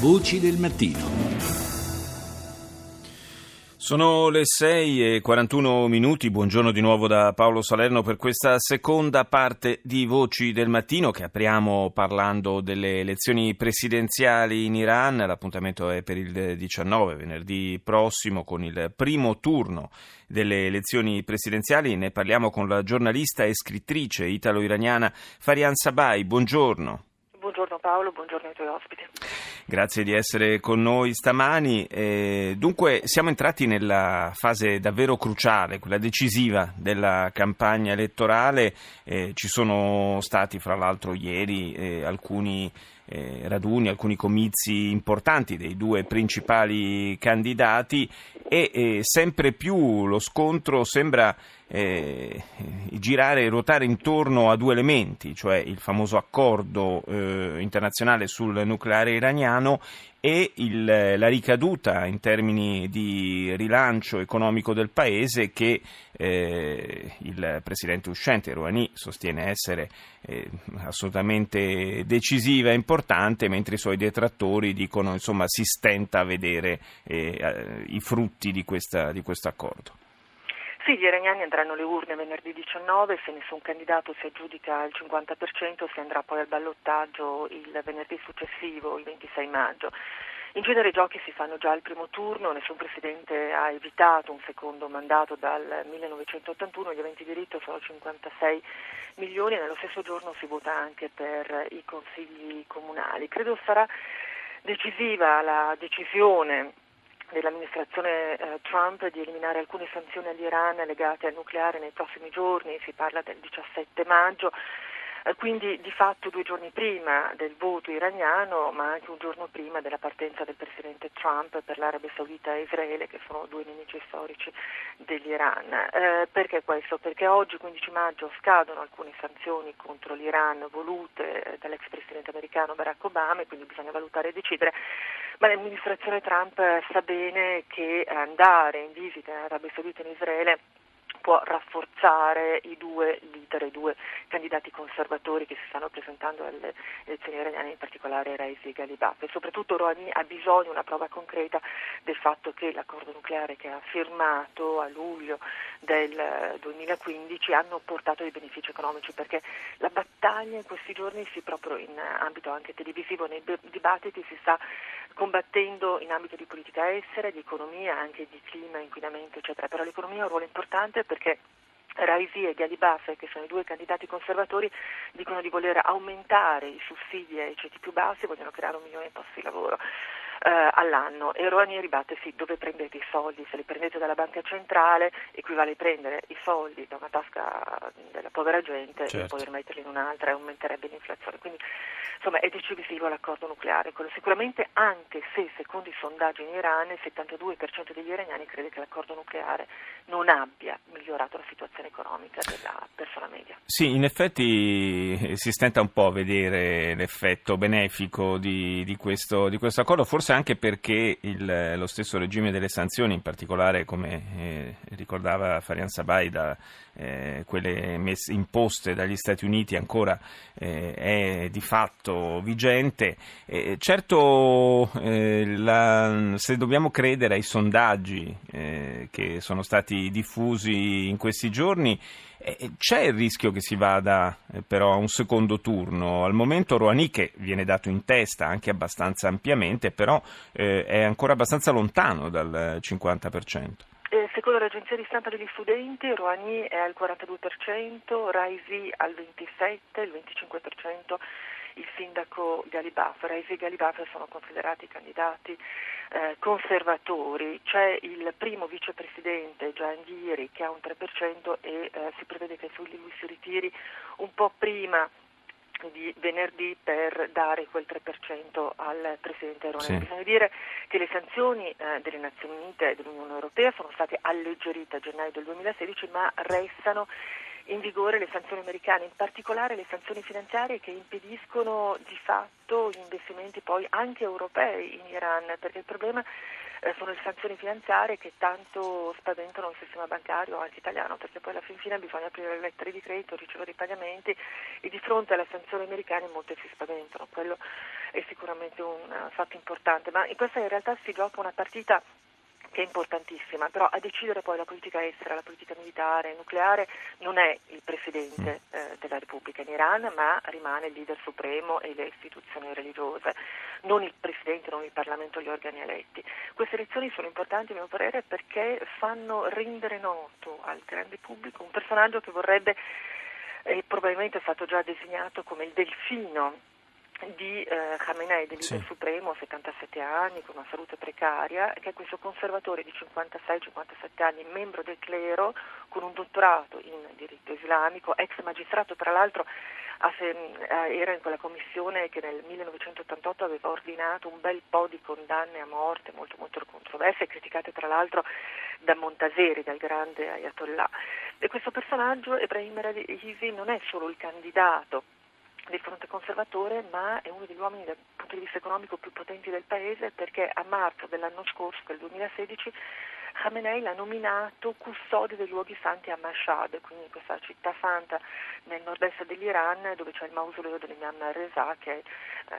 Voci del mattino. Sono le 6 e 41 minuti, buongiorno di nuovo da Paolo Salerno per questa seconda parte di Voci del Mattino che apriamo parlando delle elezioni presidenziali in Iran. L'appuntamento è per il 19, venerdì prossimo, con il primo turno delle elezioni presidenziali. Ne parliamo con la giornalista e scrittrice italo-iraniana Farian Sabai. Buongiorno. Buongiorno Paolo, buongiorno ai tuoi ospiti. Grazie di essere con noi stamani. Eh, dunque siamo entrati nella fase davvero cruciale, quella decisiva della campagna elettorale. Eh, ci sono stati fra l'altro ieri eh, alcuni eh, raduni, alcuni comizi importanti dei due principali candidati e eh, sempre più lo scontro sembra eh, girare e ruotare intorno a due elementi, cioè il famoso accordo eh, internazionale sul nucleare iraniano e il, la ricaduta in termini di rilancio economico del paese che eh, il presidente uscente Rouhani sostiene essere eh, assolutamente decisiva e importante, mentre i suoi detrattori dicono insomma si stenta a vedere eh, i frutti di, questa, di questo accordo. Sì, gli iraniani andranno alle urne venerdì 19, se nessun candidato si aggiudica il 50% si andrà poi al ballottaggio il venerdì successivo, il 26 maggio. In genere i giochi si fanno già al primo turno, nessun presidente ha evitato un secondo mandato dal 1981, gli aventi diritto sono 56 milioni e nello stesso giorno si vota anche per i consigli comunali. Credo sarà decisiva la decisione dell'amministrazione eh, Trump di eliminare alcune sanzioni all'Iran legate al nucleare nei prossimi giorni, si parla del 17 maggio. Eh, quindi di fatto due giorni prima del voto iraniano, ma anche un giorno prima della partenza del presidente Trump per l'Arabia Saudita e Israele, che sono due nemici storici dell'Iran. Eh, perché questo? Perché oggi, 15 maggio, scadono alcune sanzioni contro l'Iran volute eh, dall'ex presidente americano Barack Obama e quindi bisogna valutare e decidere. Ma l'amministrazione Trump sa bene che andare in visita in Arabia Saudita e in Israele può rafforzare i due leader, i due candidati conservatori che si stanno presentando alle elezioni iraniane, in particolare Raisi e Galibaf. E soprattutto Rouhani ha bisogno, una prova concreta, del fatto che l'accordo nucleare che ha firmato a luglio del 2015 hanno portato dei benefici economici, perché la battaglia in questi giorni si proprio in ambito anche televisivo, nei dibattiti si sta combattendo in ambito di politica estera, di economia, anche di clima, inquinamento, eccetera. Però l'economia ha un ruolo importante perché Raisi e Galibaf, che sono i due candidati conservatori, dicono di voler aumentare i sussidi ai ceti più bassi e vogliono creare un milione di posti di lavoro eh, all'anno e Rouhani ribatte sì, dove prendete i soldi? Se li prendete dalla banca centrale equivale a prendere i soldi da una tasca della povera gente certo. e poi rimetterli in un'altra e aumenterebbe l'inflazione. Quindi insomma è decisivo l'accordo nucleare, quello sicuramente anche se secondo i sondaggi in Iran il 72% degli iraniani crede che l'accordo nucleare non abbia migliorato la situazione economica della persona media. Sì, in effetti eh, si stenta un po' a vedere l'effetto benefico di, di, questo, di questo accordo, forse forse anche perché il, lo stesso regime delle sanzioni, in particolare come eh, ricordava Farian Sabai, da eh, quelle messe, imposte dagli Stati Uniti ancora eh, è di fatto vigente. certo, eh, la, se dobbiamo credere ai sondaggi eh, che sono stati diffusi in questi giorni, c'è il rischio che si vada eh, però a un secondo turno. Al momento Rouhani, che viene dato in testa anche abbastanza ampiamente, però eh, è ancora abbastanza lontano dal 50%. Eh, secondo l'agenzia di stampa degli studenti, Rouhani è al 42%, Raisi al 27%, il 25% il sindaco Galibaf. Raisi e Galibaf sono considerati candidati eh, conservatori, c'è il primo vicepresidente Gianghiri che ha un 3% e eh, si prevede che lui si ritiri un po' prima di venerdì per dare quel 3% al Presidente Erone. Sì. Bisogna dire che le sanzioni eh, delle Nazioni Unite e dell'Unione Europea sono state alleggerite a gennaio del 2016 ma restano in vigore le sanzioni americane, in particolare le sanzioni finanziarie che impediscono di fatto gli investimenti poi anche europei in Iran, perché il problema eh, sono le sanzioni finanziarie che tanto spaventano il sistema bancario anche italiano, perché poi alla fin fine bisogna aprire le lettere di credito, ricevere i pagamenti e di fronte alle sanzioni americane molte si spaventano. Quello è sicuramente un uh, fatto importante, ma in questa in realtà si gioca una partita che è importantissima, però a decidere poi la politica estera, la politica militare, nucleare non è il Presidente mm. eh, della Repubblica in Iran, ma rimane il leader supremo e le istituzioni religiose, non il Presidente, non il Parlamento, gli organi eletti. Queste elezioni sono importanti a mio parere perché fanno rendere noto al grande pubblico un personaggio che vorrebbe e probabilmente è stato già designato come il delfino di eh, Khamenei, sì. supremo, 77 anni, con una salute precaria, che è questo conservatore di 56-57 anni, membro del clero, con un dottorato in diritto islamico, ex magistrato tra l'altro eh, era in quella commissione che nel 1988 aveva ordinato un bel po' di condanne a morte molto molto controverse, criticate tra l'altro da Montaseri, dal grande Ayatollah. E questo personaggio, Ebrahim Raisi, non è solo il candidato del fronte conservatore, ma è uno degli uomini dal punto di vista economico più potenti del paese perché a marzo dell'anno scorso, del 2016, Khamenei l'ha nominato custode dei luoghi santi a Mashhad, quindi questa città santa nel nord-est dell'Iran dove c'è il mausoleo dell'Imam Reza che è eh,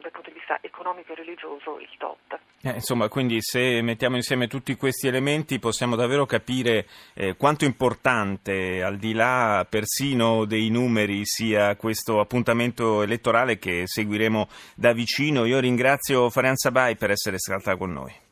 dal punto di vista economico e religioso il top. Eh, insomma, quindi se mettiamo insieme tutti questi elementi possiamo davvero capire eh, quanto importante, al di là persino dei numeri, sia questo appuntamento elettorale che seguiremo da vicino. Io ringrazio Farian Sabai per essere stata con noi.